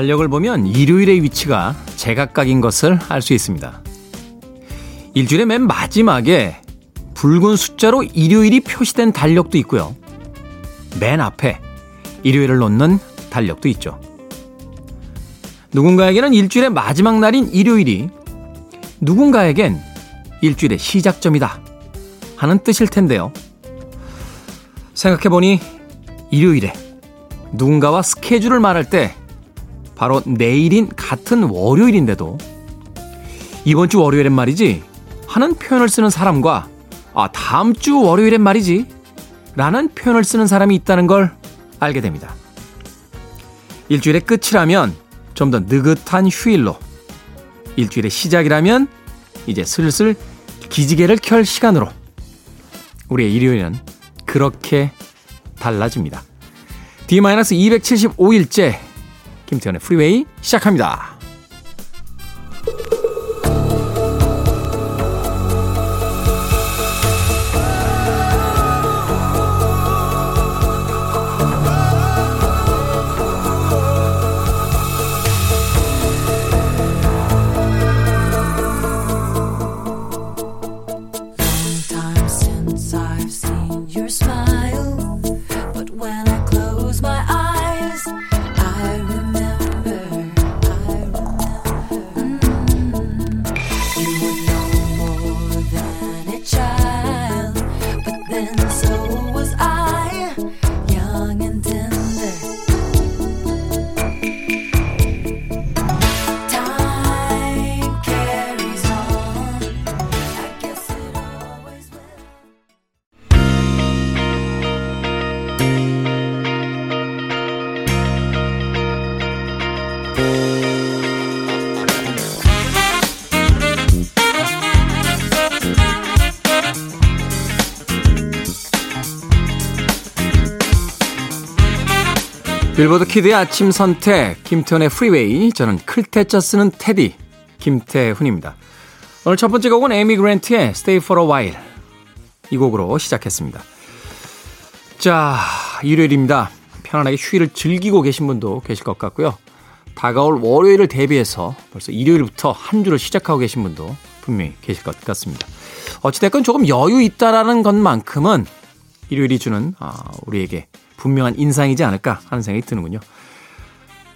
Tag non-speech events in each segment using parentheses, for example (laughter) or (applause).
달력을 보면 일요일의 위치가 제각각인 것을 알 수 있습니다. 일주일의 맨 마지막에 붉은 숫자로 일요일이 표시된 달력도 있고요. 맨 앞에 일요일을 놓는 달력도 있죠. 누군가에게는 일주일의 마지막 날인 일요일이 누군가에겐 일주일의 시작점이다 하는 뜻일 텐데요. 생각해보니 일요일에 누군가와 스케줄을 말할 때 바로 내일인 같은 월요일인데도 이번 주 월요일엔 말이지 하는 표현을 쓰는 사람과 아, 다음 주 월요일엔 말이지 라는 표현을 쓰는 사람이 있다는 걸 알게 됩니다. 일주일의 끝이라면 좀 더 느긋한 휴일로 일주일의 시작이라면 이제 슬슬 기지개를 켤 시간으로 우리의 일요일은 그렇게 달라집니다. D-275일째 김태현의 프리웨이 시작합니다. 빌보드 kid의 아침 선택, 김태훈의 프리웨이. 저는 클 태 자 쓰는 태디, 김태훈입니다. 오늘 첫 번째 곡은 에이미 그랜트의 Stay for a While. 이 곡으로 시작했습니다. 자, 일요일입니다. 편안하게 휴일을 즐기고 계신 분도 계실 것 같고요. 다가올 월요일을 대비해서 벌써 일요일부터 한 주를 시작하고 계신 분도 분명히 계실 것 같습니다. 어찌됐건 조금 여유 있다라는 것만큼은 일요일이 주는 아, 우리에게 분명한 인상이지 않을까 하는 생각이 드는군요.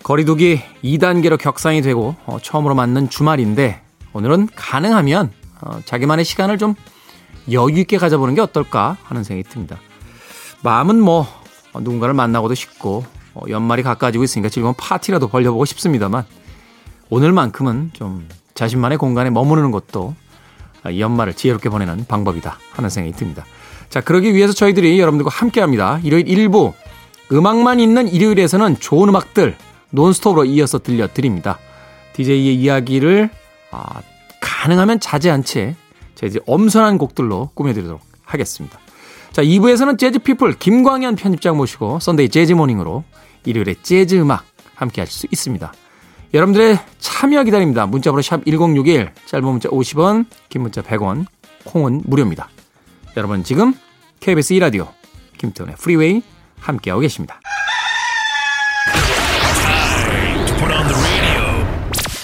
거리두기 2단계로 격상이 되고 어, 처음으로 맞는 주말인데 오늘은 가능하면 어, 자기만의 시간을 좀 여유 있게 가져보는 게 어떨까 하는 생각이 듭니다. 마음은 뭐 어, 누군가를 만나고도 싶고 어, 연말이 가까워지고 있으니까 즐거운 파티라도 벌려보고 싶습니다만 오늘만큼은 좀 자신만의 공간에 머무르는 것도 이 연말을 지혜롭게 보내는 방법이다 하는 생각이 듭니다. 자, 그러기 위해서 저희들이 여러분들과 함께 합니다. 일요일 일부 음악만 있는 일요일에서는 좋은 음악들 논스톱으로 이어서 들려드립니다. DJ의 이야기를 아, 가능하면 자제한 채 제가 엄선한 곡들로 꾸며드리도록 하겠습니다. 자, 2부에서는 재즈피플 김광현 편집장 모시고 Sunday 재즈 morning으로 일요일에 재즈 음악 함께 하실 수 있습니다. 여러분들의 참여 기다립니다. 문자번호 샵 1061, 짧은 문자 50원, 긴 문자 100원, 콩은 무료입니다. 여러분 지금 KBS 2라디오 김태훈의 프리웨이 함께하고 계십니다.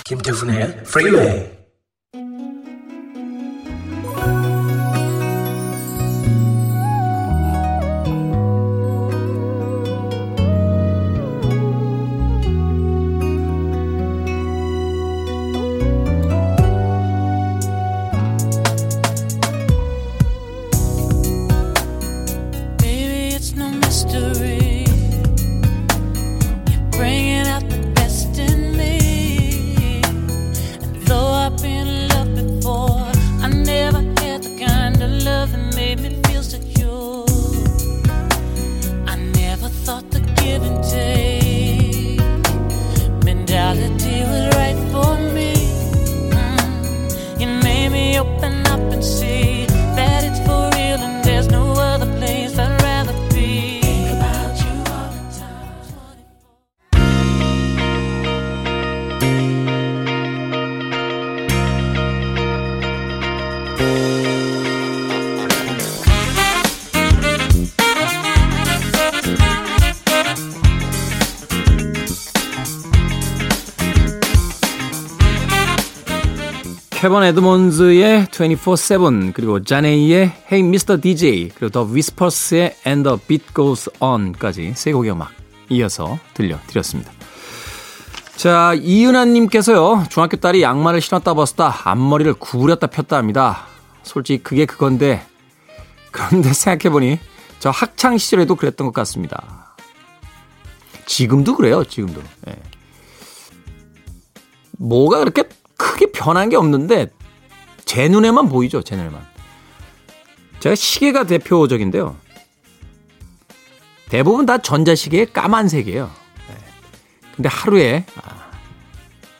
김태훈의 프리웨이 케번 에드몬즈의 24-7 그리고 자네이의 Hey Mr. DJ 그리고 더 위스퍼스의 And the Beat Goes On까지 세 곡의 음악 이어서 들려드렸습니다. 자 이은하님께서요 중학교 딸이 양말을 신었다 벗었다 앞머리를 구부렸다 폈다 합니다. 솔직히 그게 그건데 그런데 생각해보니 저 학창 시절에도 그랬던 것 같습니다. 지금도 그래요 지금도. 네. 뭐가 그렇게 크게 변한 게 없는데 제 눈에만 보이죠. 제 눈에만. 제가 시계가 대표적인데요. 대부분 다 전자시계의 까만색이에요. 네. 근데 하루에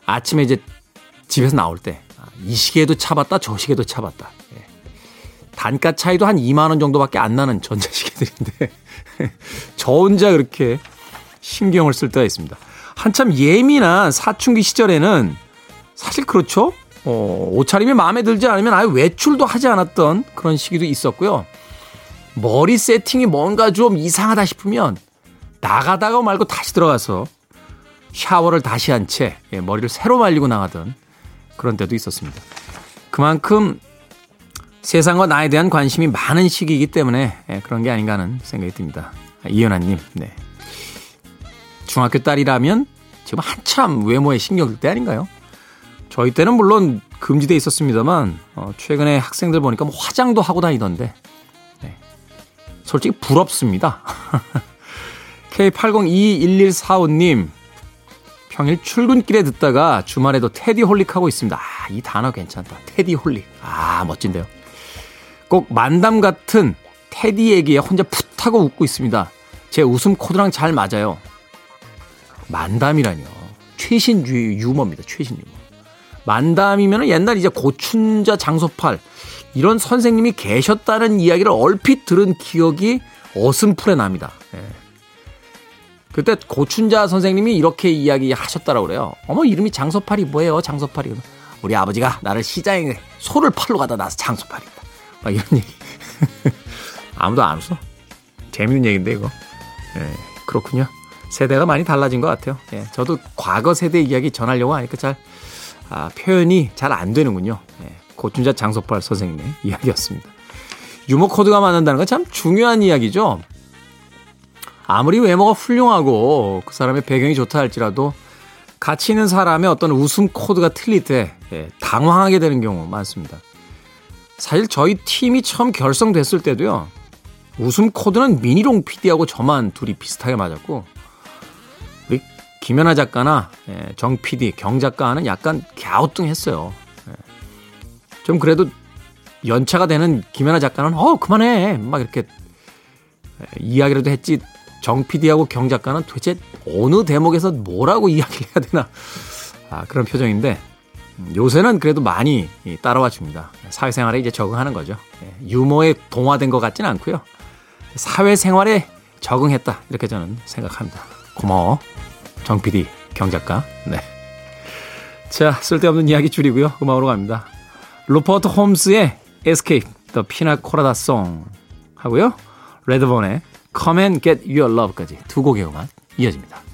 아, 침에 이제 집에서 나올 때이 아, 시계도 차봤다 저 시계도 차봤다. 네. 단가 차이도 한 2만 원 정도밖에 안 나는 전자시계들인데 (laughs) 저 혼자 그렇게 신경을 쓸 때가 있습니다. 한참 예민한 사춘기 시절에는 사실 그렇죠. 어, 옷차림이 마음에 들지 않으면 아예 외출도 하지 않았던 그런 시기도 있었고요. 머리 세팅이 뭔가 좀 이상하다 싶으면 나가다가 말고 다시 들어가서 샤워를 다시 한채 예, 머리를 새로 말리고 나가던 그런 때도 있었습니다. 그만큼 세상과 나에 대한 관심이 많은 시기이기 때문에 예, 그런 게 아닌가 하는 생각이 듭니다. 이현아님, 네. 중학교 딸이라면 지금 한참 외모에 신경 쓸 때 아닌가요? 저희 때는 물론 금지돼 있었습니다만 어, 최근에 학생들 보니까 뭐 화장도 하고 다니던데 네. 솔직히 부럽습니다. (laughs) K80211145님 평일 출근길에 듣다가 주말에도 태디 holic 하고 있습니다. 아, 이 단어 괜찮다. 태디 holic. 아, 멋진데요. 꼭 만담 같은 테디 얘기에 혼자 풋 하고 웃고 있습니다. 제 웃음 코드랑 잘 맞아요. 만담이라뇨. 최신 유머입니다. 최신 유머. 만담이면 옛날 이제 고춘자 장소팔 이런 선생님이 계셨다는 이야기를 얼핏 들은 기억이 어슴풀에 납니다. 예. 그때 고춘자 선생님이 이렇게 이야기하셨다라고 그래요. 어머 이름이 장소팔이 뭐예요? 장소팔이 우리 아버지가 나를 시장에 소를 팔러 가다 나서 장소팔입니다. 막 이런 얘기. (laughs) 아무도 안 웃어. 재밌는 얘기인데 이거. 예, 그렇군요. 세대가 많이 달라진 것 같아요. 예, 저도 과거 세대 이야기 전하려고 하니까 잘 아, 표현이 잘 안 되는군요. 예, 고춘자 장석팔 선생님의 이야기였습니다. 유머 코드가 맞는다는 건 참 중요한 이야기죠. 아무리 외모가 훌륭하고 그 사람의 배경이 좋다 할지라도 같이 있는 사람의 어떤 웃음 코드가 틀릴 때 예, 당황하게 되는 경우 많습니다. 사실 저희 팀이 처음 결성됐을 때도요. 웃음 코드는 미니롱 PD하고 저만 둘이 비슷하게 맞았고 김연아 작가나 예, 정 PD, 경 작가는 약간 갸우뚱했어요. 예. 좀 그래도 연차가 되는 김연아 작가는 어 그만해 막 이렇게 예, 이야기라도 했지 정 PD하고 경 작가는 도대체 어느 대목에서 뭐라고 (laughs) 이야기를 해야 되나 아, 그런 표정인데 음, 요새는 그래도 많이 따라와 줍니다. 사회생활에 이제 적응하는 거죠. 유머에 동화된 것 같지는 않고요. 사회생활에 적응했다 이렇게 저는 생각합니다. 고마워. 정 PD, 경 작가. 네. 자, 쓸데없는 이야기 줄이고요. 음악으로 갑니다. 로퍼트 홈스의 Escape, The Pina Colada Song 하고요. 레드본의 Come and Get Your Love까지 두 곡의 음악 이어집니다.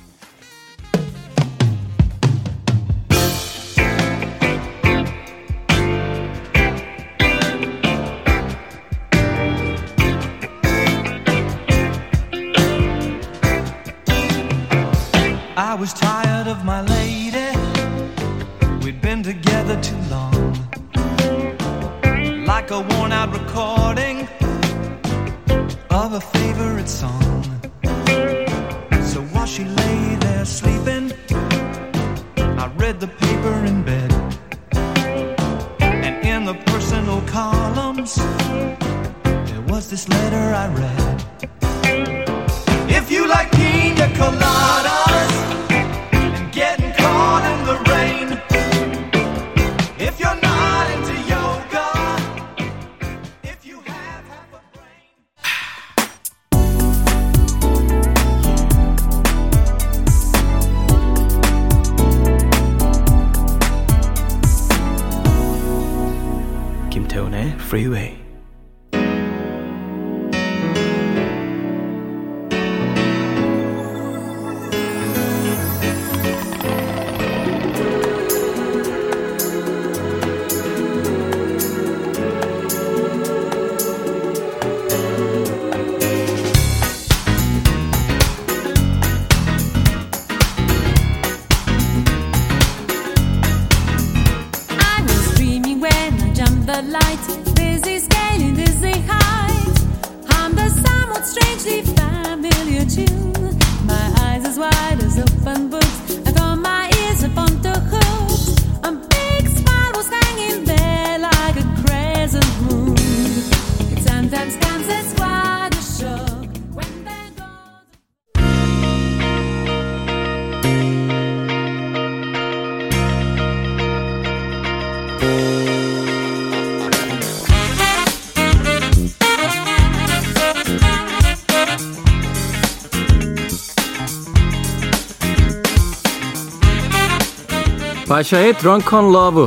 바샤의 Drunk on Love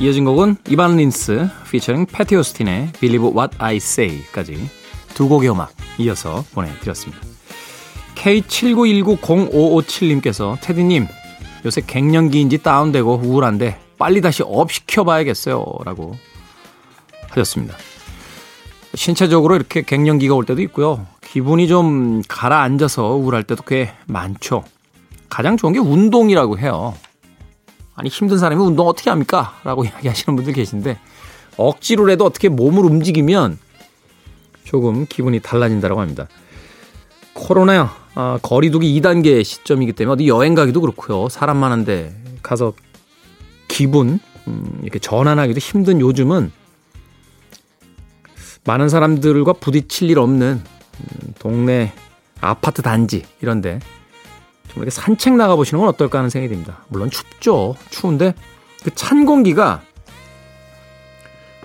이어진 곡은 이반 린스 피처링 패티 오스틴의 Believe What I Say까지 두 곡의 음악 이어서 보내드렸습니다. K79190557님께서 태디님 요새 갱년기인지 다운되고 우울한데 빨리 다시 up 시켜봐야겠어요 라고 하셨습니다. 신체적으로 이렇게 갱년기가 올 때도 있고요. 기분이 좀 가라앉아서 우울할 때도 꽤 많죠. 가장 좋은 게 운동이라고 해요. 아니 힘든 사람이 운동 어떻게 합니까? 라고 (laughs) 이야기하시는 분들 계신데 억지로라도 어떻게 몸을 움직이면 조금 기분이 달라진다고 합니다. 코로나 아, 거리두기 2단계 시점이기 때문에 어디 여행 가기도 그렇고요. 사람 많은데 가서 기분 음, 이렇게 전환하기도 힘든 요즘은 많은 사람들과 부딪힐 일 없는 음, 동네 아파트 단지 이런데 좀 이렇게 산책 나가보시는 건 어떨까 하는 생각이 듭니다. 물론 춥죠. 추운데 그 찬 공기가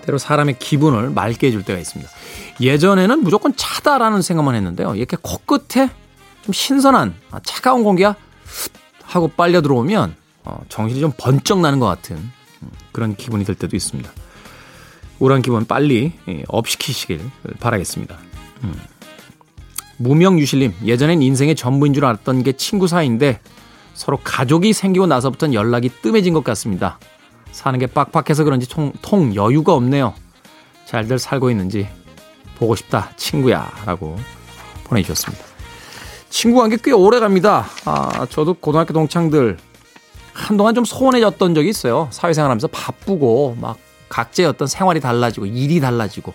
때로 사람의 기분을 맑게 해줄 때가 있습니다. 예전에는 무조건 차다라는 생각만 했는데요. 이렇게 코끝에 좀 신선한 아, 차가운 공기가 하고 빨려 들어오면 어, 정신이 좀 번쩍 나는 것 같은 음, 그런 기분이 들 때도 있습니다. 우울한 기분 빨리 예, 업시키시길 바라겠습니다. 음. 무명유실님, 예전엔 인생의 전부인 줄 알았던 게 친구 사이인데 서로 가족이 생기고 나서부터는 연락이 뜸해진 것 같습니다. 사는 게 빡빡해서 그런지 통, 통 여유가 없네요. 잘들 살고 있는지 보고 싶다, 친구야. 라고 보내주셨습니다. 친구 관계 꽤 오래 갑니다. 아, 저도 고등학교 동창들 한동안 좀 소원해졌던 적이 있어요. 사회생활 하면서 바쁘고, 막 각자의 어떤 생활이 달라지고, 일이 달라지고.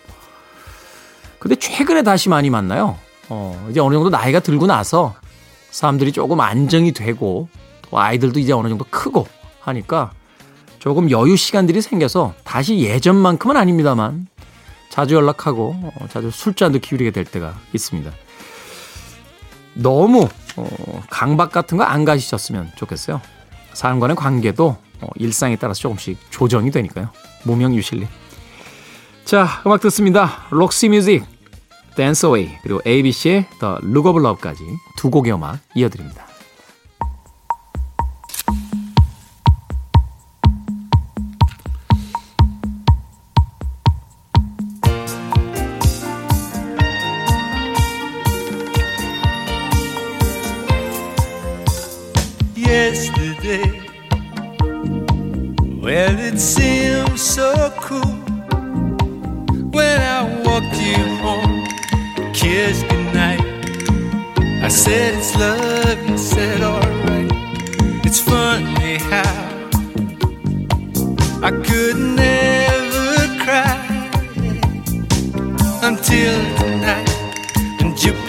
근데 최근에 다시 많이 만나요. 어, 이제 어느 정도 나이가 들고 나서 사람들이 조금 안정이 되고 또 아이들도 이제 어느 정도 크고 하니까 조금 여유 시간들이 생겨서 다시 예전만큼은 아닙니다만 자주 연락하고 어, 자주 술잔도 기울이게 될 때가 있습니다. 너무 어, 강박 같은 거 안 가지셨으면 좋겠어요. 사람과의 관계도 어, 일상에 따라서 조금씩 조정이 되니까요. 무명 유실리. 자, 음악 듣습니다. 록시 뮤직 Dance Away 그리고 ABC의 The Look of Love까지 두 곡의 음악 이어드립니다.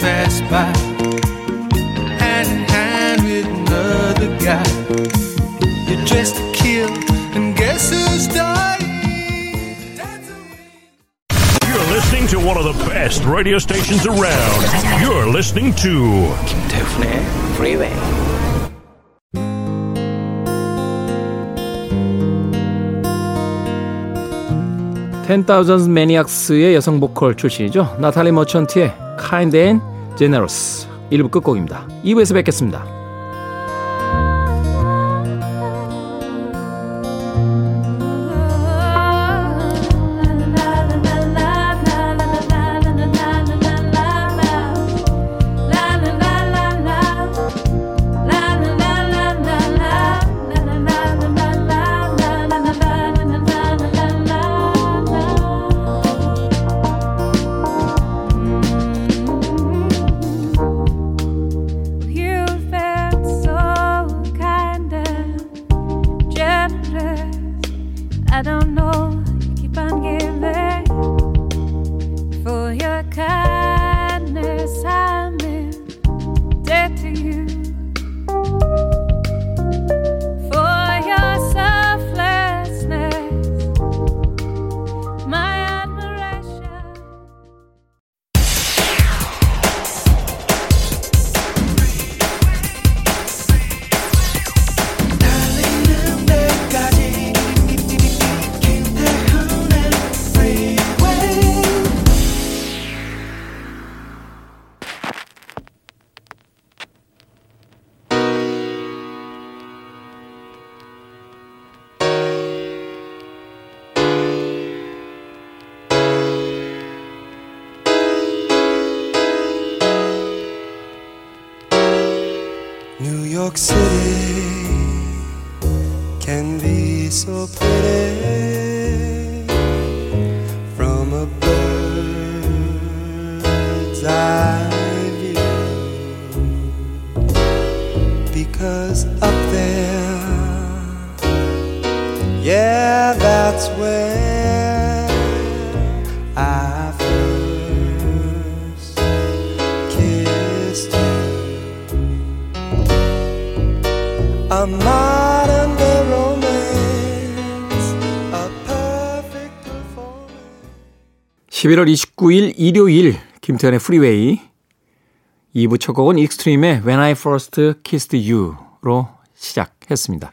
and you passed by hand in hand with another guy. You're dressed to kill, and guess who's dying? listening to one of the best radio stations around. You're listening to 김태훈의 Freeway. Ten Thousand Maniacs의 여성 보컬 출신이죠. 나탈리 머천트의 Kind and Generous 1부 끝곡입니다. 2부에서 뵙겠습니다. York City can be so pretty 11월 29일 일요일 김태훈의 프리웨이 2부 첫 곡은 익스트림의 When I First Kissed You로 시작했습니다.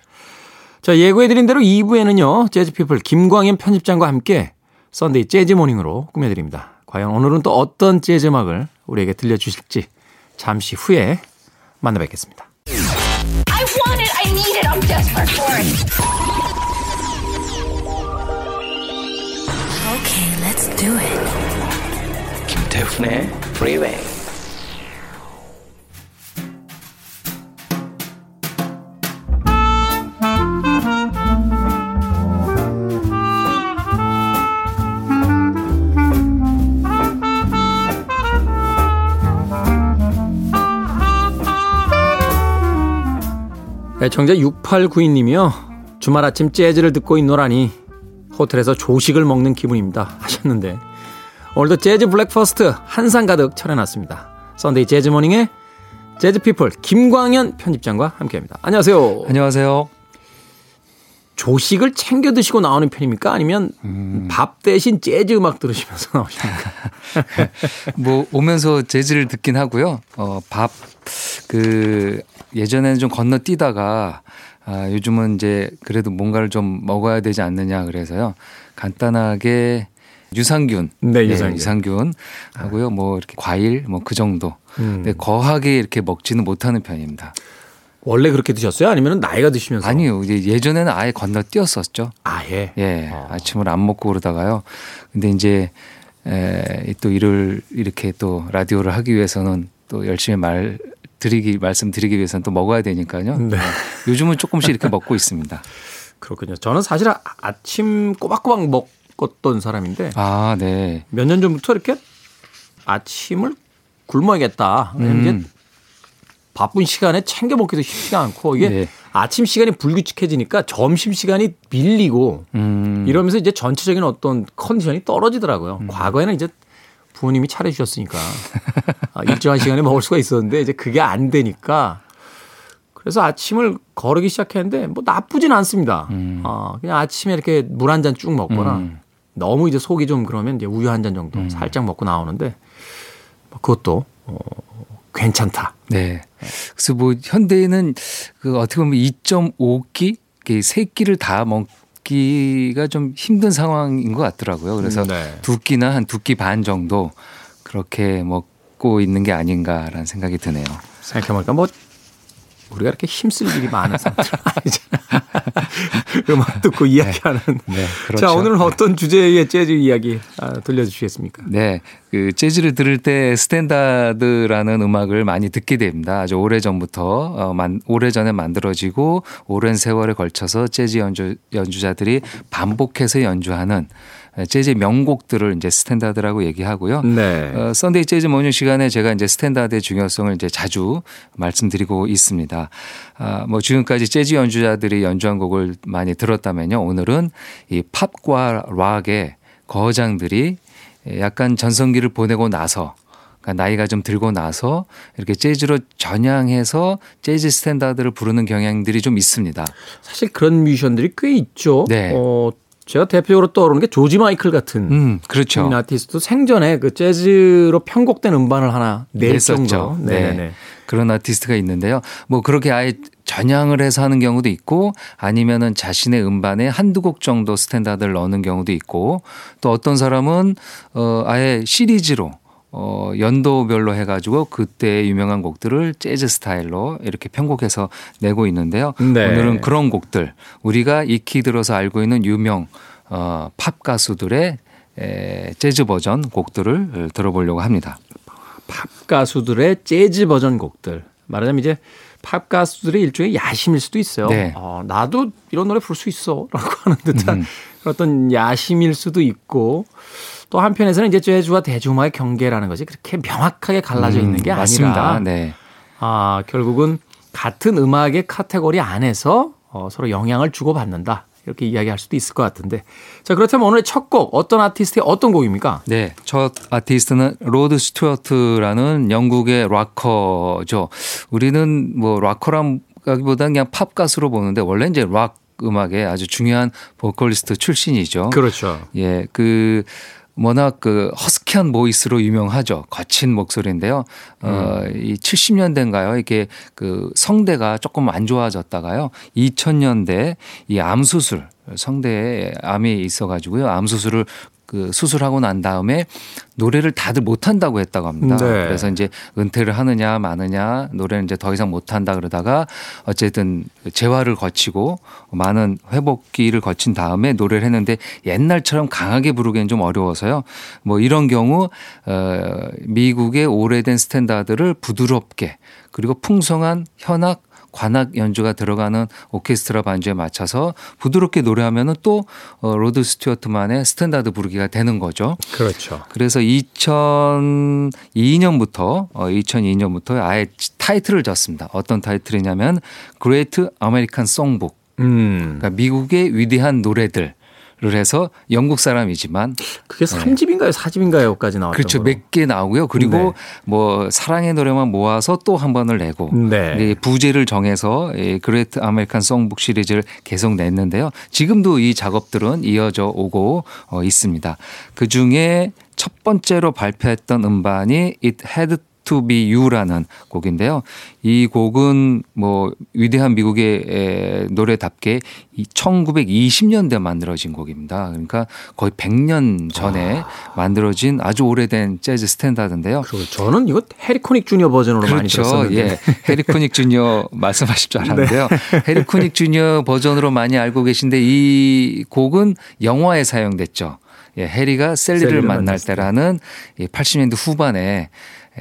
자, 예고해드린 대로 2부에는요, 재즈피플 김광현 편집장과 함께 Sunday 재즈 morning으로 꾸며드립니다. 과연 오늘은 또 어떤 재즈 음악을 우리에게 들려주실지 잠시 후에 만나 뵙겠습니다. Do it. 김태훈의 Freeway. 애청자 6892님이요. 주말 아침 재즈를 듣고 있노라니 호텔에서 조식을 먹는 기분입니다. 하셨는데 오늘도 재즈 breakfast 한 상 가득 차려놨습니다. Sunday 재즈 morning의 재즈 피플 김광현 편집장과 함께합니다. 안녕하세요. 안녕하세요. 조식을 챙겨 드시고 나오는 편입니까? 아니면 밥 대신 재즈 음악 들으시면서 나오십니까? (laughs) 뭐 오면서 재즈를 듣긴 하고요. 어, 밥 그 예전에는 좀 건너뛰다가 아, 요즘은 이제 그래도 뭔가를 좀 먹어야 되지 않느냐 그래서요. 간단하게 유산균, 네, 예, 유산균. 유산균 하고요. 뭐 이렇게 과일 뭐 그 정도. 음. 근데 거하게 이렇게 먹지는 못하는 편입니다. 원래 그렇게 드셨어요? 아니면 나이가 드시면서? 아니요. 이제 예전에는 아예 건너뛰었었죠. 아예. 예, 어. 아침을 안 먹고 그러다가요. 근데 이제 에, 또 일을 이렇게 또 라디오를 하기 위해서는 또 열심히 말 드리기 말씀드리기 위해서는 또 먹어야 되니까요. 네. 요즘은 조금씩 이렇게 먹고 있습니다. (laughs) 그렇군요. 저는 사실 아- 아침 꼬박꼬박 먹었던 사람인데 아, 네. 몇 년 전부터 이렇게 아침을 굶어야겠다. 음. 이제 바쁜 시간에 챙겨 먹기도 쉽지가 않고 이게 네. 아침 시간이 불규칙해지니까 점심 시간이 밀리고 음. 이러면서 이제 전체적인 어떤 컨디션이 떨어지더라고요. 과거에는 이제 부모님이 차려주셨으니까 아, 일정한 시간에 먹을 수가 있었는데 이제 그게 안 되니까 그래서 아침을 거르기 시작했는데 뭐 나쁘진 않습니다. 어, 그냥 아침에 이렇게 물 한 잔 쭉 먹거나 음. 너무 이제 속이 좀 그러면 이제 우유 한 잔 정도 음. 살짝 먹고 나오는데 뭐 그것도 어, 괜찮다. 네. 그래서 뭐 현대에는 그 어떻게 보면 2.5끼 세 끼를 다 먹 기가 좀 힘든 상황인 것 같더라고요. 그래서 네. 두 끼나 한 두 끼 반 정도 그렇게 먹고 있는 게 아닌가라는 생각이 드네요. 생각해보니까 뭐 우리가 이렇게 힘쓸 일이 많은 사람들은 아니잖아. 음악 듣고 이야기하는. 네, 자, 그렇죠. 오늘은 어떤 주제의 재즈 이야기 아, 들려주시겠습니까? 네, 그 재즈를 들을 때 스탠다드라는 음악을 많이 듣게 됩니다. 아주 오래 전부터 어, 만, 오래 전에 만들어지고 오랜 세월에 걸쳐서 재즈 연주 연주자들이 반복해서 연주하는 재즈 명곡들을 이제 스탠다드라고 얘기하고요. 네. 어, 썬데이 재즈 모닝 시간에 제가 이제 스탠다드의 중요성을 이제 자주 말씀드리고 있습니다. 아, 뭐 지금까지 재즈 연주자들이 연주한 곡을 많이 들었다면요. 오늘은 이 팝과 락의 거장들이 약간 전성기를 보내고 나서 그러니까 나이가 좀 들고 나서 이렇게 재즈로 전향해서 재즈 스탠다드를 부르는 경향들이 좀 있습니다. 사실 그런 뮤지션들이 꽤 있죠. 네. 어, 제가 대표적으로 떠오르는 게 조지 마이클 같은 음, 그렇죠. 인 아티스트도 생전에 그 재즈로 편곡된 음반을 하나 낼 냈었죠. 네. 네네네. 그런 아티스트가 있는데요. 뭐 그렇게 아예 전향을 해서 하는 경우도 있고 아니면은 자신의 음반에 한두 곡 정도 스탠다드를 넣는 경우도 있고 또 어떤 사람은 어 아예 시리즈로 어 연도별로 해 가지고 그때 유명한 곡들을 재즈 스타일로 이렇게 편곡해서 내고 있는데요. 네. 오늘은 그런 곡들 우리가 익히 들어서 알고 있는 유명 어 팝 가수들의 에, 재즈 버전 곡들을 들어보려고 합니다. 팝 가수들의 재즈 버전 곡들. 말하자면 이제 팝 가수들의 일종의 야심일 수도 있어요. 네. 어, 나도 이런 노래 부를 수 있어. 라고 하는 듯한 음. 어떤 야심일 수도 있고 또 한편에서는 이제 재즈와 대중음악의 경계라는 것이 그렇게 명확하게 갈라져 있는 게 음, 맞습니다. 아니라 네. 아, 결국은 같은 음악의 카테고리 안에서 어, 서로 영향을 주고받는다. 이렇게 이야기할 수도 있을 것 같은데. 자, 그렇다면 오늘의 첫 곡, 어떤 아티스트의 어떤 곡입니까? 네, 첫 아티스트는 로드 스튜어트라는 영국의 락커죠. 우리는 뭐 락커라기보다는 그냥 팝 가수로 보는데 원래 이제 락 음악의 아주 중요한 보컬리스트 출신이죠. 그렇죠. 예, 그 워낙 그 허스키한 보이스로 유명하죠. 거친 목소리인데요. 어, 이 70년대인가요? 이게 그 성대가 조금 안 좋아졌다가요. 2000년대 이 암 수술, 성대에 암이 있어가지고요. 암 수술을 그 수술하고 난 다음에 노래를 다들 못 한다고 했다고 합니다. 네. 그래서 이제 은퇴를 하느냐 마느냐 노래는 이제 더 이상 못 한다 그러다가 어쨌든 재활을 거치고 많은 회복기를 거친 다음에 노래를 했는데 옛날처럼 강하게 부르기는 좀 어려워서요. 뭐 이런 경우 어 미국의 오래된 스탠다드를 부드럽게 그리고 풍성한 현악 관악 연주가 들어가는 오케스트라 반주에 맞춰서 부드럽게 노래하면은 또 어, 로드 스튜어트만의 스탠다드 부르기가 되는 거죠. 그렇죠. 그래서 2002년부터 어 2002년부터 아예 타이틀을 졌습니다. 어떤 타이틀이냐면 Great American Songbook. 음. 그러니까 미국의 위대한 노래들 을 해서 영국 사람이지만 그게 3집인가요? 4집인가요?까지 나왔던 그렇죠. 몇 개 나오고요. 그리고 네. 뭐 사랑의 노래만 모아서 또 음반을 내고 네. 부제를 정해서 이 Great American Songbook 시리즈를 계속 냈는데요. 지금도 이 작업들은 이어져 오고 어, 있습니다. 그 중에 첫 번째로 발표했던 음반이 It Had to Be You라는 곡인데요. 이 곡은 뭐 위대한 미국의 에, 노래답게 이 1920년대 만들어진 곡입니다. 그러니까 거의 100년 전에 만들어진 아주 오래된 재즈 스탠다드인데요. 저는 이거 해리 코닉 주니어 버전으로 많이 그렇죠. 들었었는데. 예. 해리 코닉 주니어 (laughs) 말씀하실 줄 알았는데요. 네. 해리 코닉 주니어 버전으로 많이 알고 계신데 이 곡은 영화에 사용됐죠. 예, 해리가 샐리를 샐리를 만날 때라는 80년대 후반에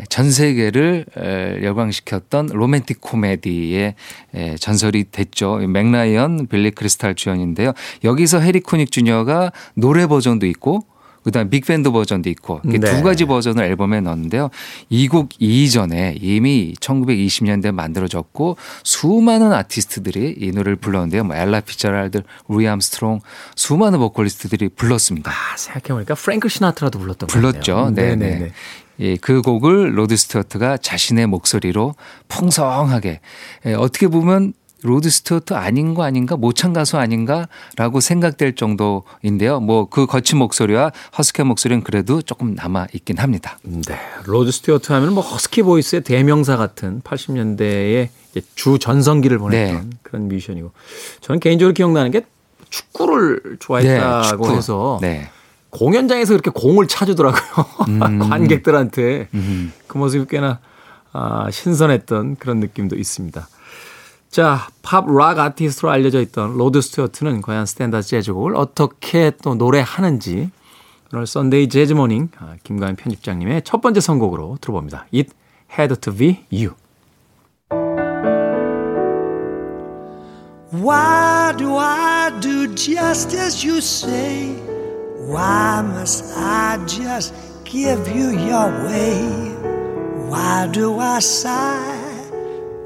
전 세계를 에, 열광시켰던 로맨틱 코미디의 에, 전설이 됐죠. 멕 라이언, 빌리 크리스탈 주연인데요. 여기서 해리 코닉 주니어가 노래 버전도 있고 그다음 빅밴드 버전도 있고 네. 두 가지 버전을 앨범에 넣었는데요. 이 곡 이전에 이미 1920년대에 만들어졌고 수많은 아티스트들이 이 노래를 불렀는데요. 뭐 엘라 피츠제럴드, 루이 암스트롱 수많은 보컬리스트들이 불렀습니다. 아, 생각해보니까 프랭크 시나트라도 불렀던 것 불렀죠. 같네요. 네, 네 네네. 네. 예, 그 곡을 로드 스튜어트가 자신의 목소리로 풍성하게 예, 어떻게 보면 로드 스튜어트 아닌 거 아닌가 모창 가수 아닌가라고 생각될 정도인데요. 뭐 그 거친 목소리와 허스키한 목소리는 그래도 조금 남아 있긴 합니다. 네. 로드 스튜어트 하면 뭐 허스키 보이스의 대명사 같은 80년대의 주 전성기를 보냈던 네. 그런 뮤지션이고 저는 개인적으로 기억나는 게 축구를 좋아했다고 축구. 해서 네. 공연장에서 그렇게 공을 차주더라고요. 음. (laughs) 관객들한테 그 모습이 꽤나 아, 신선했던 그런 느낌도 있습니다. 자, 팝 락 아티스트로 알려져 있던 로드 스튜어트는 과연 스탠다드 재즈곡을 어떻게 또 노래하는지 오늘 썬데이 재즈 모닝 아, 김가연 편집장님의 첫 번째 선곡으로 들어봅니다. It had to be you. Why do I do just as you say? Why must I just give you your way? Why do I sigh?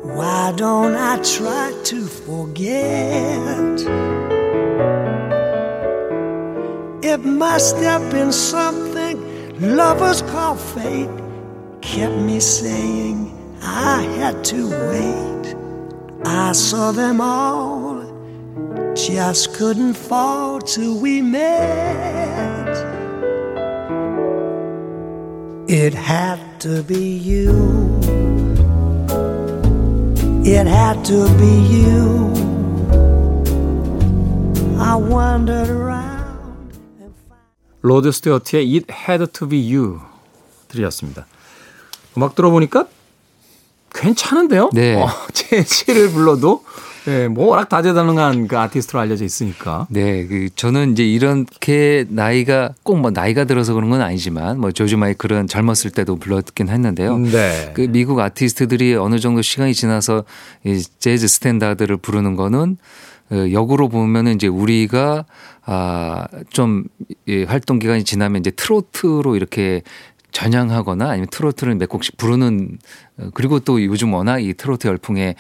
Why don't I try to forget? It must have been something lovers call fate kept me saying I had to wait. I saw them all, just couldn't fall till we met. It had to be you. It had to be you. I wandered around and found. 로드 스튜어트의 It had to be you 들이었습니다. 음악 들어보니까 괜찮은데요? 네. 어, 제 시를 불러도 네, 뭐 워낙 다재다능한 그 아티스트로 알려져 있으니까. 네, 그 저는 이제 이렇게 나이가 꼭 뭐 나이가 들어서 그런 건 아니지만 뭐 조지 마이클은 젊었을 때도 불렀긴 했는데요. 네. 그 미국 아티스트들이 어느 정도 시간이 지나서 이 재즈 스탠다드를 부르는 거는 어, 역으로 보면은 이제 우리가 아좀 활동 기간이 지나면 이제 트로트로 이렇게 전향하거나 아니면 트로트를 몇 곡씩 부르는 어, 그리고 또 요즘 워낙 이 트로트 열풍의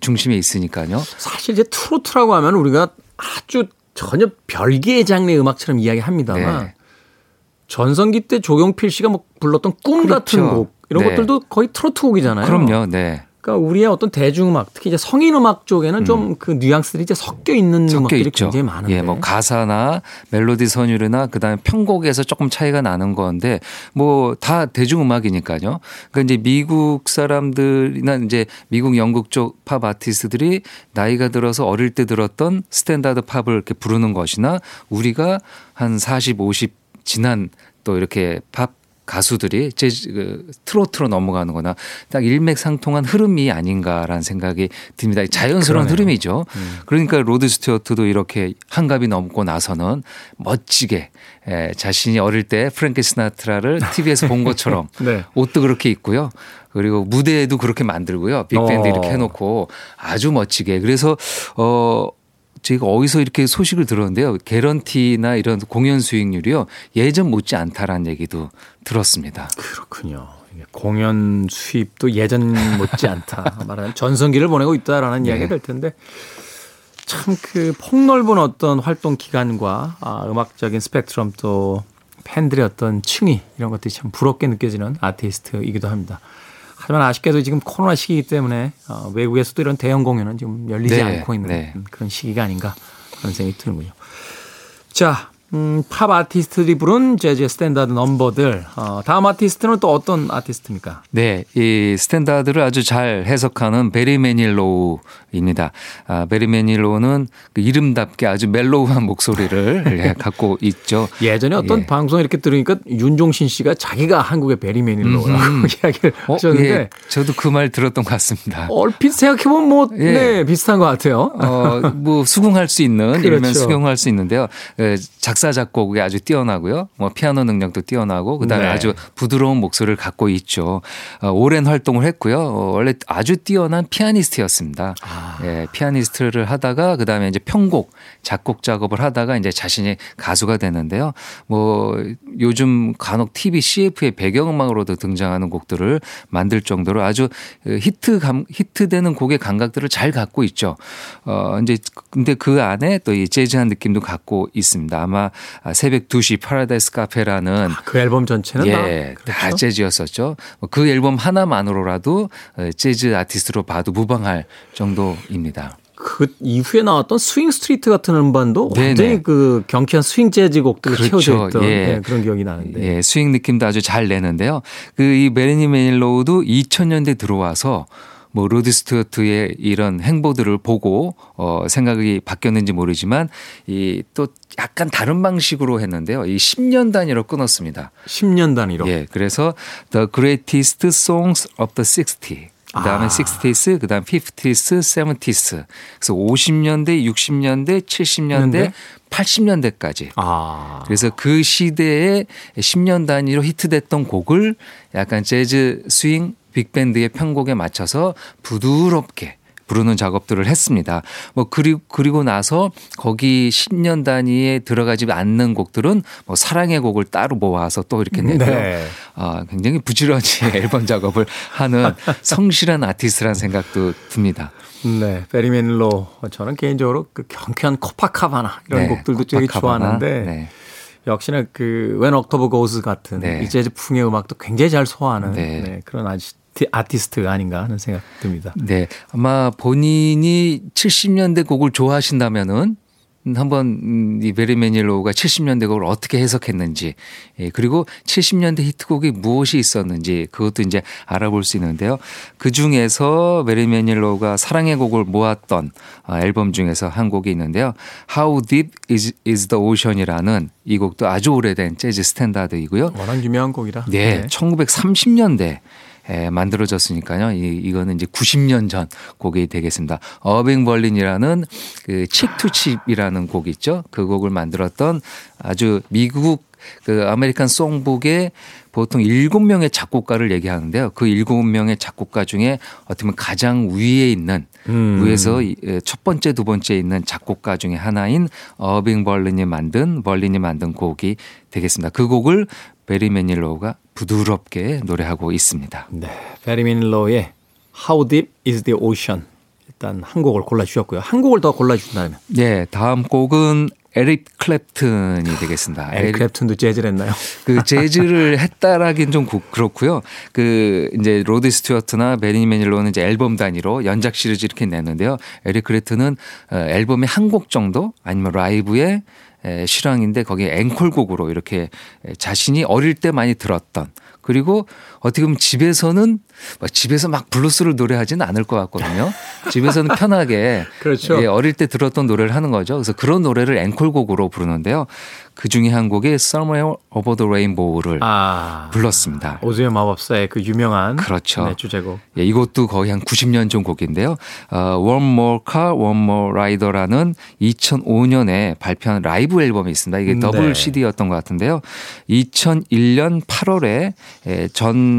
중심에 있으니까요. 사실 이제 트로트라고 하면 우리가 아주 전혀 별개의 장르의 음악처럼 이야기합니다만 네. 전성기 때 조경필 씨가 뭐 불렀던 꿈 같은 그렇죠. 곡 이런 네. 것들도 거의 트로트 곡이잖아요. 그럼요. 네. 그러니까 우리의 어떤 대중음악 특히 이제 성인음악 쪽에는 좀그 뉘앙스들이 이제 섞여 있는 음. 섞여 음악들이 있죠. 굉장히 많은데. 예, 뭐 가사나 멜로디 선율이나 그다음에 편곡에서 조금 차이가 나는 건데 뭐 다 대중음악이니까요. 그러니까 이제 미국 사람들이나 이제 미국 영국 쪽 팝 아티스트들이 나이가 들어서 어릴 때 들었던 스탠다드 팝을 이렇게 부르는 것이나 우리가 한 40, 50 지난 또 이렇게 팝 가수들이 재즈 그 트로트로 넘어가는 거나 딱 일맥상통한 흐름이 아닌가라는 생각이 듭니다. 자연스러운 그러네요. 흐름이죠. 그러니까 로드 스튜어트도 이렇게 환갑이 넘고 나서는 멋지게 에, 자신이 어릴 때 프랭크 시나트라를 TV에서 본 (laughs) 것처럼 네. 옷도 그렇게 입고요. 그리고 무대에도 그렇게 만들고요. 빅밴드 어. 이렇게 해놓고 아주 멋지게. 그래서 어 제가 어디서 이렇게 소식을 들었는데요. 개런티나 이런 공연 수익률이요. 예전 못지 않다라는 얘기도 들었습니다. 그렇군요. 공연 수입도 예전 못지 않다. (laughs) 말하는 전성기를 보내고 있다라는 네. 이야기가 될 텐데 참 그 폭넓은 어떤 활동 기간과 아, 음악적인 스펙트럼 또 팬들의 어떤 층위 이런 것들이 참 부럽게 느껴지는 아티스트이기도 합니다. 하지만 아쉽게도 지금 코로나 시기이기 때문에 어, 외국에서도 이런 대형 공연은 지금 열리지 네, 않고 있는 네. 그런 시기가 아닌가 그런 생각이 드는군요. 자, 음, 팝 아티스트들이 부른 재즈 스탠다드 넘버들. 어, 다음 아티스트는 또 어떤 아티스트입니까? 네, 이 스탠다드를 아주 잘 해석하는 베리 매닐로우입니다. 아, 베리 매닐로우는 그 이름답게 아주 멜로우한 목소리를 (laughs) 예, 갖고 있죠. 예전에 어떤 예. 방송 이렇게 들으니까 윤종신 씨가 자기가 한국의 베리 매닐로라고 (laughs) 이야기를 어, 하셨는데 예, 저도 그 말 들었던 것 같습니다. 얼핏 생각해보면 뭐, 예. 네, 비슷한 것 같아요. 어, 뭐 수긍할 수 있는 (laughs) 그렇죠. 이러면 수긍할 수 있는데요. 에, 작사 작곡이 아주 뛰어나고요. 뭐 피아노 능력도 뛰어나고 그다음에 네. 아주 부드러운 목소리를 갖고 있죠. 어, 오랜 활동을 했고요. 어, 원래 아주 뛰어난 피아니스트였습니다. 아. 예, 피아니스트를 하다가 그다음에 이제 편곡 작곡 작업을 하다가 이제 자신이 가수가 되는데요. 뭐 요즘 간혹 TV CF의 배경음악으로도 등장하는 곡들을 만들 정도로 아주 히트 감 히트되는 곡의 감각들을 잘 갖고 있죠. 어 이제 근데 그 안에 또 이 재즈한 느낌도 갖고 있습니다. 아마 새벽 2시 Paradise Cafe라는 그 앨범 전체는 예, 다, 다 그렇죠? 재즈였었죠. 그 앨범 하나만으로라도 어, 재즈 아티스트로 봐도 무방할 정도입니다. 그 이후에 나왔던 Swing Street 같은 음반도 네네. 완전히 그 경쾌한 스윙 재즈 곡들을 그렇죠. 채워져 있던 예. 예, 그런 기억이 나는데. 예, 스윙 느낌도 아주 잘 내는데요. 그 이 베리 매닐로우도 2000년대 들어와서 뭐 로드 스튜어트의 이런 행보들을 보고 어 생각이 바뀌었는지 모르지만 이 또 약간 다른 방식으로 했는데요. 이 10년 단위로 끊었습니다. 10년 단위로. 예. 그래서 The Greatest Songs of the 60. 그다음에 아. 60s, 그다음 50s, 70s. 그래서 50년대, 60년대, 70년대, 년대? 80년대까지. 아. 그래서 그 시대에 10년 단위로 히트됐던 곡을 약간 재즈 스윙 빅밴드의 편곡에 맞춰서 부드럽게 부르는 작업들을 했습니다. 뭐 그리고 그리고 나서 거기 10년 단위에 들어가지 않는 곡들은 뭐 사랑의 곡을 따로 모아서 또 이렇게 내고요. 네. 아, 굉장히 부지런히 (laughs) 앨범 작업을 하는 성실한 아티스트라는 생각도 듭니다. 네, 베리 매닐로 저는 개인적으로 그 경쾌한 코파카바나 이런 네, 곡들도 되게. 좋아하는데 네. 역시나 When October Goes 같은 네. 이 재즈 풍의 음악도 굉장히 잘 소화하는 네. 네, 그런 아티스트, 아티스트가 아닌가 하는 생각 듭니다. 네. 아마 본인이 70년대 곡을 좋아하신다면은 한번 음, 이 베리 매닐로우가 70년대 곡을 어떻게 해석했는지 예, 그리고 70년대 히트곡이 무엇이 있었는지 그것도 이제 알아볼 수 있는데요. 그 중에서 베리 매닐로우가 사랑의 곡을 모았던 아, 앨범 중에서 한 곡이 있는데요. How Deep is, is the Ocean이라는 이 곡도 아주 오래된 재즈 스탠다드이고요. 워낙 유명한 곡이라. 네, 1930년대 에, 만들어졌으니까요. 이, 이거는 이제 90년 전 곡이 되겠습니다. 어빙 벌린이라는 그 Cheek to Cheek이라는 곡 있죠. 그 곡을 만들었던 아주 미국 그 American Songbook의 보통 일곱 명의 작곡가를 얘기하는데요. 그 일곱 명의 작곡가 중에 어떻게 보면 가장 위에 있는 음. 위에서 첫 번째 두 번째 있는 작곡가 중에 하나인 어빙 벌린이 만든 벌린이 만든 곡이 되겠습니다. 그 곡을 베리 매닐로우가 부드럽게 노래하고 있습니다. 네. 베리 매닐로우의 How Deep is the Ocean 일단 한 곡을 골라주셨고요. 한 곡을 더 골라주신다면? 네. 다음 곡은 에릭 클랩튼이 되겠습니다. 에릭 클랩튼도 재즈를 했나요? 그 재즈를 (laughs) 했다라긴 좀 그렇고요. 그 이제 로드 스튜어트나 베리 매닐로는 이제 앨범 단위로 연작 시리즈 이렇게 냈는데요. 에릭 클랩튼은 어, 앨범에 한곡 정도 아니면 라이브에 실황인데 거기에 앵콜곡으로 이렇게 자신이 어릴 때 많이 들었던 그리고 어떻게 보면 집에서는 집에서 막 블루스를 노래하지는 않을 것 같거든요. 집에서는 편하게 (laughs) 그렇죠. 예, 어릴 때 들었던 노래를 하는 거죠. 그래서 그런 노래를 앵콜곡으로 부르는데요. 그 중에 한 곡이 Somewhere Over the Rainbow를 아, 불렀습니다. 오즈의 마법사의 그 유명한 그렇죠. 네, 주제곡. 예, 이것도 거의 한 90년 전 곡인데요. 어, One More Car, One More Rider라는 2005년에 발표한 라이브 앨범이 있습니다. 이게 더블 네. CD였던 것 같은데요. 2001년 8월에 예, 전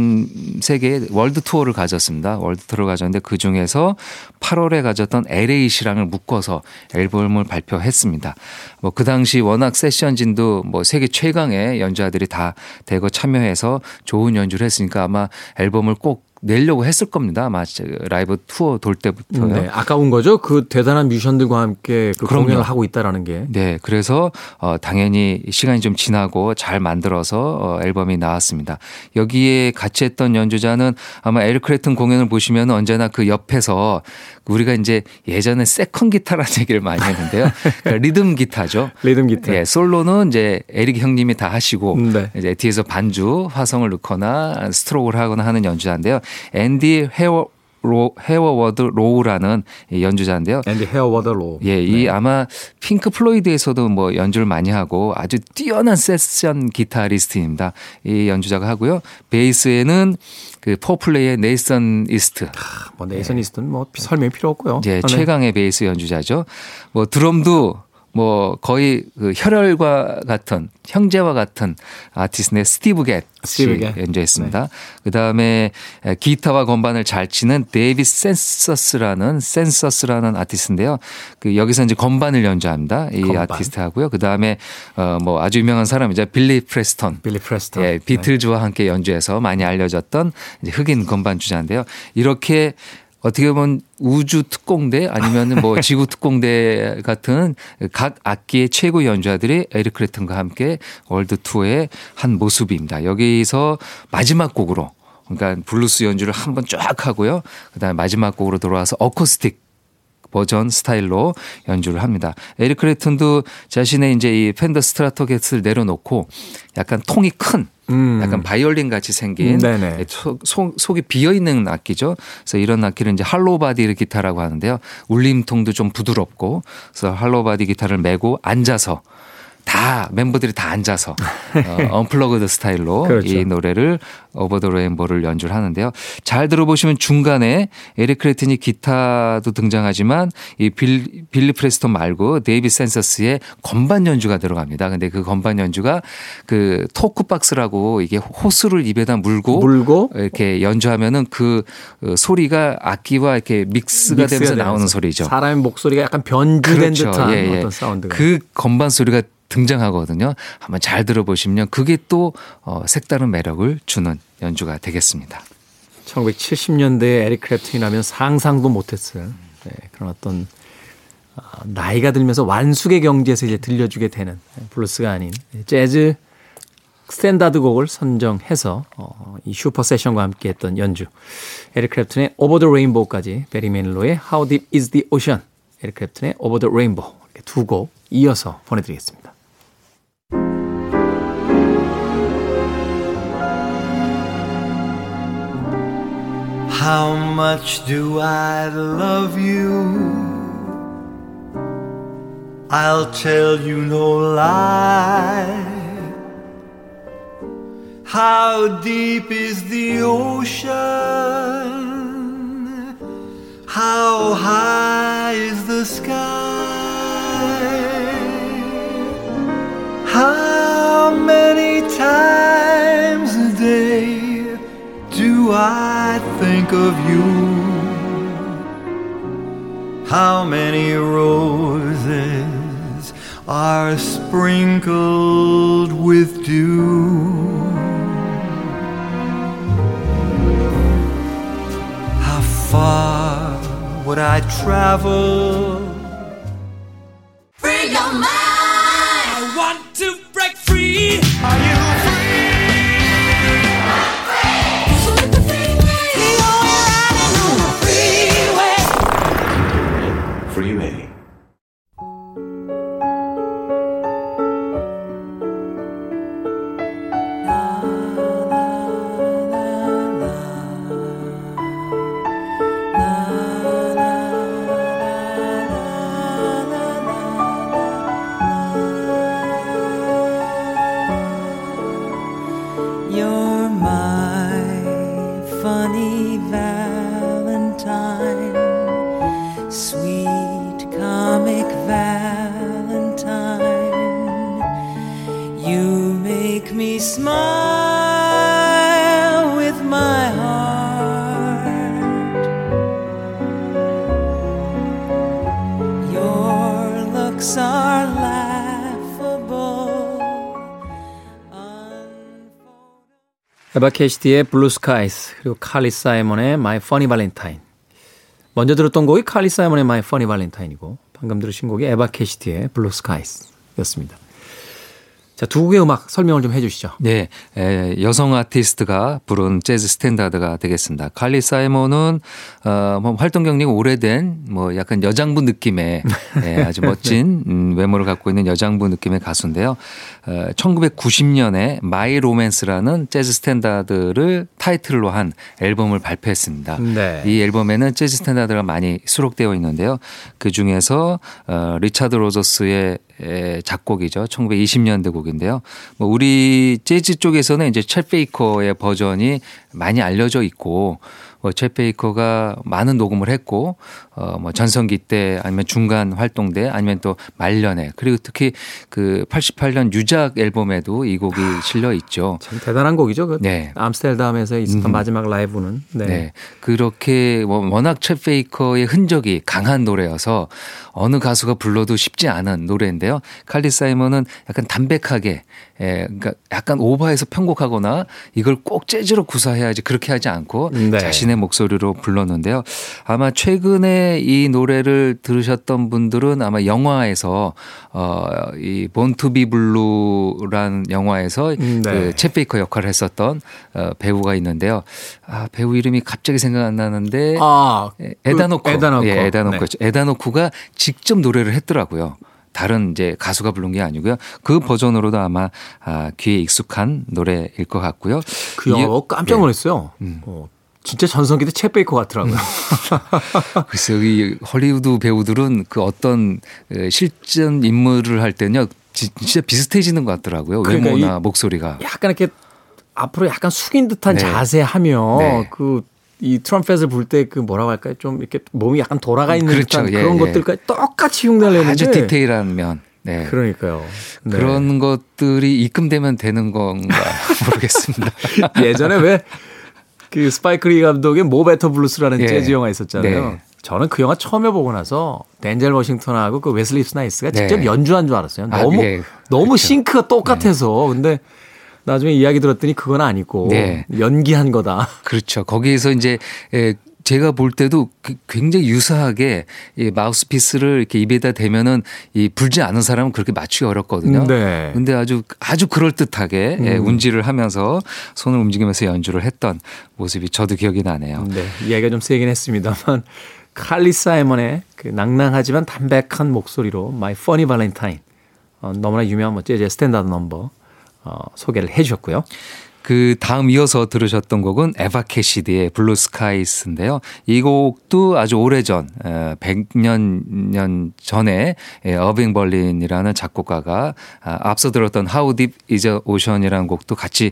세계 월드 투어를 가졌습니다. 월드 투어를 가졌는데 그 중에서 8월에 가졌던 LA 실황을 묶어서 앨범을 발표했습니다. 뭐 그 당시 워낙 세션진도 뭐 세계 최강의 연주자들이 다 대거 참여해서 좋은 연주를 했으니까 아마 앨범을 꼭 내려고 했을 겁니다. 아마 라이브 투어 돌 때부터요. 네, 아까운 거죠. 그 대단한 뮤지션들과 함께 그 공연을 하고 있다라는 게. 네, 그래서 어, 당연히 시간이 좀 지나고 잘 만들어서 어, 앨범이 나왔습니다. 여기에 같이 했던 연주자는 아마 에릭 클랩튼 공연을 보시면 언제나 그 옆에서 우리가 이제 예전에 second 기타라는 (laughs) 얘기를 많이 했는데요. 그러니까 리듬 기타죠. (laughs) 리듬 기타. 예, 솔로는 이제 에릭 형님이 다 하시고 네. 이제 뒤에서 반주, 화성을 넣거나 스트로크를 하거나 하는 연주자인데요. 앤디 페어 로, 페어웨더 로우라는 연주자인데요. 앤디 페어웨더 로우. 예, 이 네. 아마 핑크 플로이드에서도 뭐 연주를 많이 하고 아주 뛰어난 세션 기타리스트입니다. 이 연주자가 하고요. 베이스에는 그 포플레이의 네이선 이스트. 아, 뭐 네이선 이스트는 뭐 설명 필요 없고요. 예, 최강의 베이스 연주자죠. 뭐 드럼도 뭐 거의 그 혈혈과 같은 형제와 같은 아티스트의 스티브 겟 스티브 연주했습니다. 네. 그 다음에 기타와 건반을 잘 치는 데이비 센서스라는 센서스라는 아티스트인데요. 그 여기서 이제 건반을 연주합니다. 이 건반. 아티스트 하고요. 그 다음에 어뭐 아주 유명한 사람이죠. 빌리 프레스턴. 빌리 프레스턴. 예, 비틀즈와 함께 연주해서 많이 알려졌던 흑인 건반 주자인데요. 이렇게 어떻게 보면 우주 특공대 아니면 뭐 (laughs) 지구 특공대 같은 각 악기의 최고 연주자들이 에릭 클랩튼과 함께 월드 투어의 한 모습입니다. 여기서 마지막 곡으로 그러니까 블루스 연주를 한번 쫙 하고요. 그다음에 마지막 곡으로 돌아와서 어쿠스틱 버전 스타일로 연주를 합니다. 에릭 클랩튼도 자신의 이제 이 펜더 스트라토캐스터를 내려놓고 약간 통이 큰 음. 약간 바이올린 같이 생긴 음, 속, 속, 속이 비어 있는 악기죠. 그래서 이런 악기를 이제 hollow body 기타라고 하는데요. 울림통도 좀 부드럽고 그래서 hollow body 기타를 메고 앉아서 다 멤버들이 다 앉아서 (laughs) 어, unplugged 스타일로 그렇죠. 이 노래를 Over the Rainbow를 연주를 하는데요. 잘 들어보시면 중간에 에릭 클랩튼이 기타도 등장하지만 이 빌, 빌리 프레스톤 말고 데이비드 샌셔스의 건반 연주가 들어갑니다. 근데 그 건반 연주가 그 talk box라고 이게 호스를 입에다 물고, 물고? 이렇게 연주하면은 그 어, 소리가 악기와 이렇게 믹스가 되면서 나오는 소리죠. 사람의 목소리가 약간 변주된 그렇죠. 듯한 예, 예. 어떤 사운드가. 그 건반 소리가 등장하거든요. 한번 잘 들어보시면 그게 또 어, 색다른 매력을 주는 연주가 되겠습니다. 1970년대에 에릭 클랩튼이라면 상상도 못했어요. 네, 그런 어떤 어, 나이가 들면서 완숙의 경지에서 이제 들려주게 되는 블루스가 아닌 재즈 스탠다드 곡을 선정해서 어, 이 super session과 함께 했던 연주. 에릭 클랩튼의 Over the Rainbow까지 배리 매닐로우의 How Deep is the Ocean, 에릭 클랩튼의 Over the Rainbow 이렇게 두 곡 이어서 보내드리겠습니다. How much do I love you? I'll tell you no lie. How deep is the ocean? How high is the sky? How many times think of you? How many roses are sprinkled with dew? How far would I travel? 에바 캐시디의 Blue Skies 그리고 칼리 사이먼의 My Funny Valentine 먼저 들었던 곡이 칼리 사이먼의 My Funny Valentine이고 방금 들으신 곡이 에바 캐시디의 Blue Skies였습니다. 자, 두 곡의 음악 설명을 좀 해주시죠. 네, 에, 여성 아티스트가 부른 재즈 스탠다드가 되겠습니다. 칼리 사이먼은 어, 뭐 활동 경력이 오래된 뭐 약간 여장부 느낌의 예, 아주 멋진 (laughs) 음, 외모를 갖고 있는 여장부 느낌의 가수인데요. 어, 1990년에 My Romance라는 재즈 스탠다드를 타이틀로 한 앨범을 발표했습니다. 네. 이 앨범에는 재즈 스탠다드가 많이 수록되어 있는데요. 그 중에서 어, 리차드 로저스의 에, 작곡이죠. 1920년대 곡인데요. 뭐 우리 재즈 쪽에서는 이제 쳇 베이커의 버전이 많이 알려져 있고 뭐 쳇 베이커가 많은 녹음을 했고 어 뭐 전성기 때 아니면 중간 활동 때 아니면 또 말년에 그리고 특히 그 88년 유작 앨범에도 이 곡이 실려 있죠. 참 대단한 곡이죠. 그 네. 암스테르담에서 있었던 마지막 라이브는. 네. 네. 그렇게 뭐 워낙 챗 페이커의 흔적이 강한 노래여서 어느 가수가 불러도 쉽지 않은 노래인데요. 칼리 사이먼은 약간 담백하게 예, 그러니까 약간 오버해서 편곡하거나 이걸 꼭 재즈로 구사해야지 그렇게 하지 않고 네. 자신의 목소리로 불렀는데요. 아마 최근에 이 노래를 들으셨던 분들은 아마 영화에서 어이 본투비 블루란 영화에서 음, 네. 그 쳇 베이커 역할을 했었던 어, 배우가 있는데요. 아, 배우 이름이 갑자기 생각 안 나는데 아, 에- 에단 호크. 그 에단 호크. 예, 에단 호크. 네. 에단 호크가 직접 노래를 했더라고요. 다른 이제 가수가 부른 게 아니고요. 그 버전으로도 아마 아, 귀에 익숙한 노래일 것 같고요. 그 이게- 보고 깜짝 네. 놀랐어요. 어, 진짜 전성기 때 쳇 베이커 같더라고요. (laughs) 글쎄 여기 헐리우드 배우들은 그 어떤 에, 실전 인물을 할 때는요. 지- 진짜 비슷해지는 것 같더라고요. 그러니까 외모나 이- 목소리가. 약간 이렇게 앞으로 약간 숙인 듯한 네. 자세하며 네. 그 이 트럼펫을 불 때 그 뭐라고 할까요? 좀 이렇게 몸이 약간 돌아가 있는 그렇죠. 듯한 예, 그런 예. 것들까지 똑같이 흉내내는데 아주 디테일한 면. 네. 그러니까요. 네. 그런 것들이 입금되면 되는 건가 (laughs) 모르겠습니다. (laughs) 예전에 왜 그 스파이크 리 감독의 Mo' Better Blues라는 예. 재즈 영화 있었잖아요. 네. 저는 그 영화 처음에 보고 나서 덴젤 워싱턴하고 그 웨슬리 스나입스가 네. 직접 연주한 줄 알았어요. 아, 너무 예. 너무 그렇죠. sync가 똑같아서 근데 나중에 이야기 들었더니 그건 아니고 네. 연기한 거다. 그렇죠. 거기에서 이제 에, 제가 볼 때도 그- 굉장히 유사하게 이 마우스피스를 이렇게 입에다 대면은 이 불지 않은 사람은 그렇게 맞추기 어렵거든요. 네. 근데 아주 아주 그럴 듯하게 예, 운지를 하면서 손을 움직이면서 연주를 했던 모습이 저도 기억이 나네요. 네, 이야기가 좀 새긴 했습니다만 (laughs) 칼리 사이먼의 그 낭낭하지만 담백한 목소리로 My Funny Valentine 어, 너무나 유명한 뭐 재즈 스탠다드 넘버 어, 소개를 해 주셨고요. 그 다음 이어서 들으셨던 곡은 에바 캐시디의 Blue Skies인데요. 이 곡도 아주 오래전, 100년 년 전에 예, 어빙 벌린이라는 작곡가가 아, 앞서 들었던 How Deep Is the Ocean이라는 곡도 같이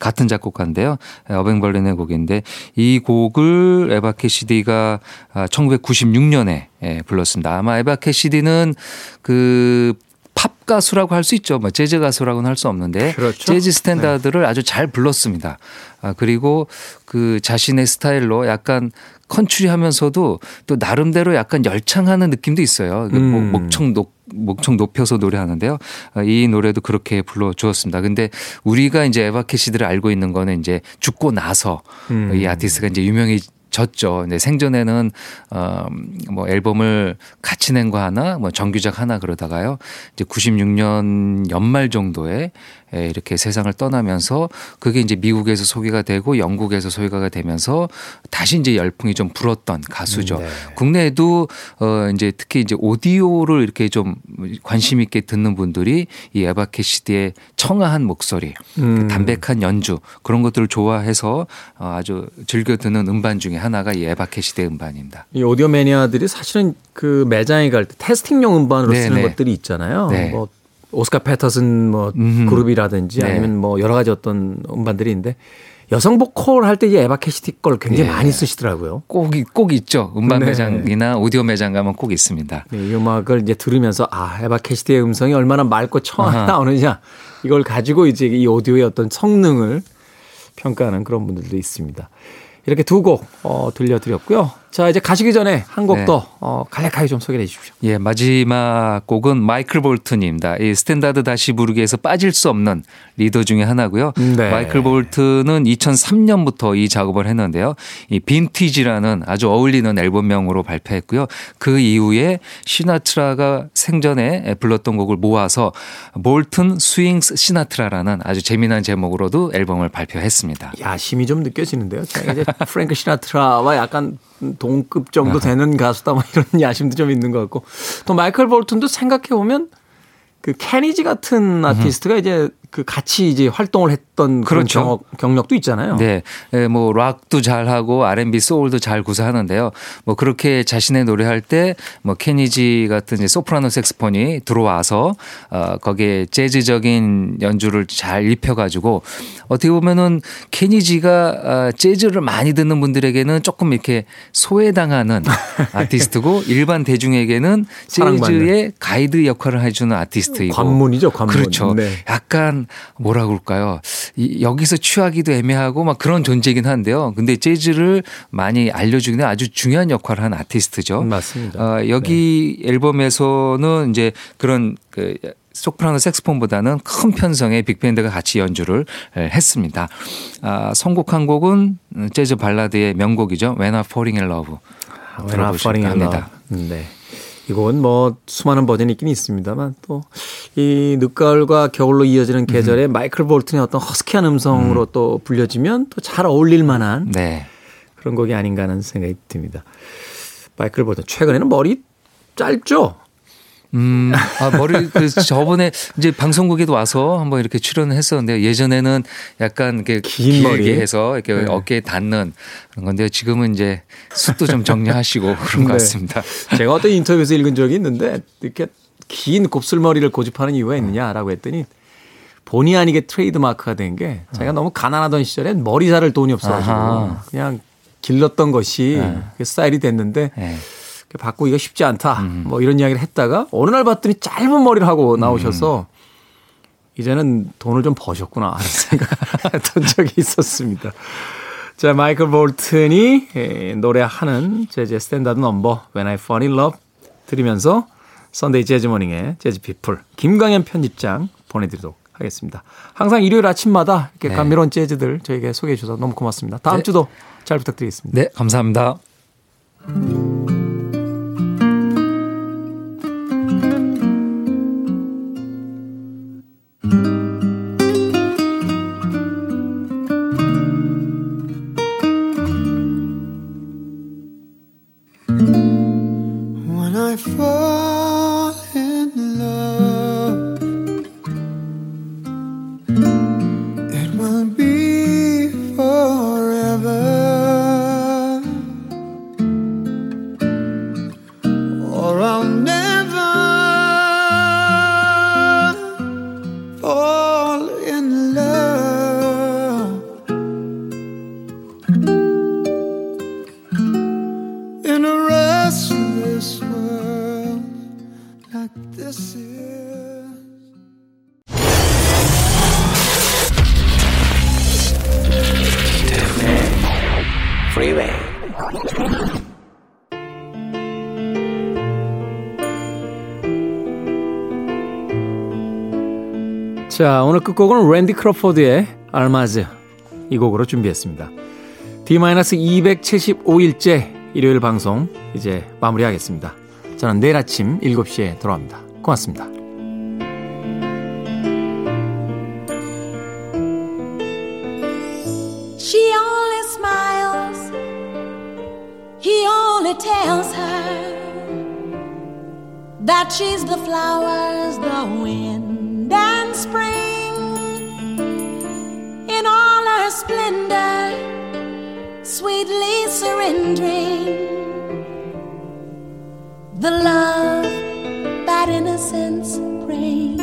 같은 작곡가인데요. 예, 어빙 벌린의 곡인데 이 곡을 에바 캐시디가 1996년에 예, 불렀습니다. 아마 에바 캐시디는 그 팝 가수라고 할 수 있죠. 뭐 재즈 가수라고는 할 수 없는데 그렇죠. 재즈 스탠다드를 아주 잘 불렀습니다. 아, 그리고 그 자신의 스타일로 약간 컨츄리 하면서도 또 나름대로 약간 열창하는 느낌도 있어요. 그 목- 음. 목청 높 목청 높여서 노래하는데요. 아, 이 노래도 그렇게 불러 주었습니다. 근데 우리가 이제 에바 캐시드를 알고 있는 거는 이제 죽고 나서 음. 이 아티스트가 이제 유명해 졌죠. 근데 생전에는 어뭐 앨범을 같이 낸 거 하나, 뭐 정규작 하나 그러다가요. 이제 96년 연말 정도에 에, 이렇게 세상을 떠나면서 그게 이제 미국에서 소개가 되고 영국에서 소개가 되면서 다시 이제 열풍이 좀 불었던 가수죠. 네. 국내에도 어 이제 특히 이제 오디오를 이렇게 좀 관심 있게 듣는 분들이 이 에바 캐시디의 청아한 목소리, 음. 그 담백한 연주 그런 것들을 좋아해서 어 아주 즐겨 듣는 음반 중에 하나가 이 에바 캐시디의 음반입니다. 이 오디오 매니아들이 사실은 그 매장에 갈 때 testing용 음반으로 네, 쓰는 네. 것들이 있잖아요. 네. 뭐 오스카 피터슨 뭐 음흠. 그룹이라든지 네. 아니면 뭐 여러 가지 어떤 음반들이 있는데 여성 보컬 할 때 이 에바 캐시디 걸 굉장히 예. 많이 쓰시더라고요. 꼭, 이- 꼭 있죠. 음반 네. 매장이나 오디오 매장 가면 꼭 있습니다. 네, 이 음악을 이제 들으면서 아 에바 캐시디의 음성이 얼마나 맑고 아하. 나오느냐 이걸 가지고 이제 이 오디오의 어떤 성능을 평가하는 그런 분들도 있습니다. 이렇게 두 곡 어, 들려드렸고요. 자 이제 가시기 전에 한곡 네. 더 어, 간략하게 좀 소개해 주십시오. 예, 마지막 곡은 마이클 볼튼입니다. 이 스탠다드 다시 부르기에서 빠질 수 없는 리더 중에 하나고요. 네. 마이클 볼튼은 2003년부터 이 작업을 했는데요. 이 Vintage라는 아주 어울리는 앨범명으로 발표했고요. 그 이후에 시나트라가 생전에 불렀던 곡을 모아서 Bolton Swings Sinatra라는 아주 재미난 제목으로도 앨범을 발표했습니다. 야심이 좀 느껴지는데요. 이제 프랭크 시나트라와 약간 동급 정도 되는 가수다 뭐 이런 (laughs) 야심도 좀 있는 것 같고. 또 마이클 볼튼도 생각해 보면 그 케니지 같은 아티스트가 이제 그 같이 이제 활동을 했던 그런 그렇죠. 경력, 경력 도 있잖아요. 네, 예, 뭐 락도 잘하고 R&B 소울도 잘 구사하는데요. 뭐 그렇게 자신의 노래할 때 뭐 케니지 같은 이제 소프라노 색스폰이 들어와서 어 거기에 재즈적인 연주를 잘 입혀 가지고 어떻게 보면은 케니지가 아, 재즈를 많이 듣는 분들에게는 조금 이렇게 소외당하는 (laughs) 아티스트고 일반 대중에게는 사랑받는. 재즈의 가이드 역할을 해 주는 아티스트이고 관문이죠, 관문. 그렇죠. 네. 약간 뭐라 그럴까요? 이, 여기서 취하기도 애매하고 막 그런 존재이긴 한데요. 근데 재즈를 많이 알려주기는 아주 중요한 역할을 한 아티스트죠. 맞습니다. 어, 여기 앨범에서는 이제 그런 그 소프라노 색스폰보다는 큰 편성의 빅밴드가 같이 연주를 했습니다. 아, 선곡한 곡은 재즈 발라드의 명곡이죠. When I'm Falling in Love. When I'm falling in love. 네. 이 곡은 뭐 수많은 버전이 있긴 있습니다만 또 이 늦가을과 겨울로 이어지는 계절에 마이클 볼튼의 어떤 허스키한 음성으로 또 불려지면 또 잘 어울릴 만한 네. 그런 곡이 아닌가 하는 생각이 듭니다. 마이클 볼튼 최근에는 머리 짧죠? 음, 아, 머리, 그, 저번에 이제 방송국에도 와서 한번 이렇게 출연을 했었는데 예전에는 약간 이렇게 긴 머리. 해서 이렇게 네. 어깨에 닿는 그런 건데 지금은 이제 숱도 좀 정리하시고 (laughs) 그런 것 네. 같습니다. 제가 어떤 인터뷰에서 읽은 적이 있는데 이렇게 긴 곱슬머리를 고집하는 이유가 있느냐라고 했더니 본의 아니게 트레이드 마크가 된 게 제가 너무 가난하던 시절엔 머리 자를 돈이 없어가지고 아하. 그냥 길렀던 것이 네. 그 스타일이 됐는데 네. 바꾸기가 쉽지 않다. 뭐 이런 이야기를 했다가 어느 날 봤더니 짧은 머리를 하고 나오셔서 이제는 돈을 좀 버셨구나 하는 (laughs) 생각을 했던 적이 있었습니다. 자, 마이클 볼튼이 에, 노래하는 재즈 스탠다드 넘버 When I Fall in Love 들으면서 Sunday Jazz Morning의 재즈 피플 김광현 편집장 보내드리도록 하겠습니다. 항상 일요일 아침마다 이렇게 네. 감미로운 재즈들 저에게 소개해 주셔서 너무 고맙습니다. 다음 네. 주도 잘 부탁드리겠습니다. 네, 감사합니다. This is. 자, 오늘 끝곡은 랜디 크로포드의 알마즈 이 곡으로 준비했습니다. D-275일째 일요일 방송 이제 마무리하겠습니다. 저는 내일 아침 7시에 돌아옵니다. 고맙습니다. She only smiles. He only tells her that she's the flowers, the wind, and spring in all her splendor, sweetly surrendering the love that innocence brings.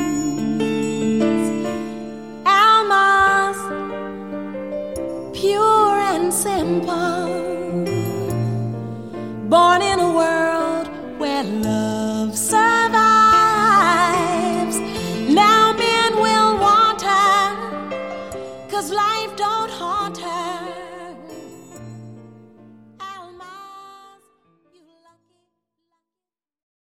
Almas, pure and simple, born in a world where love.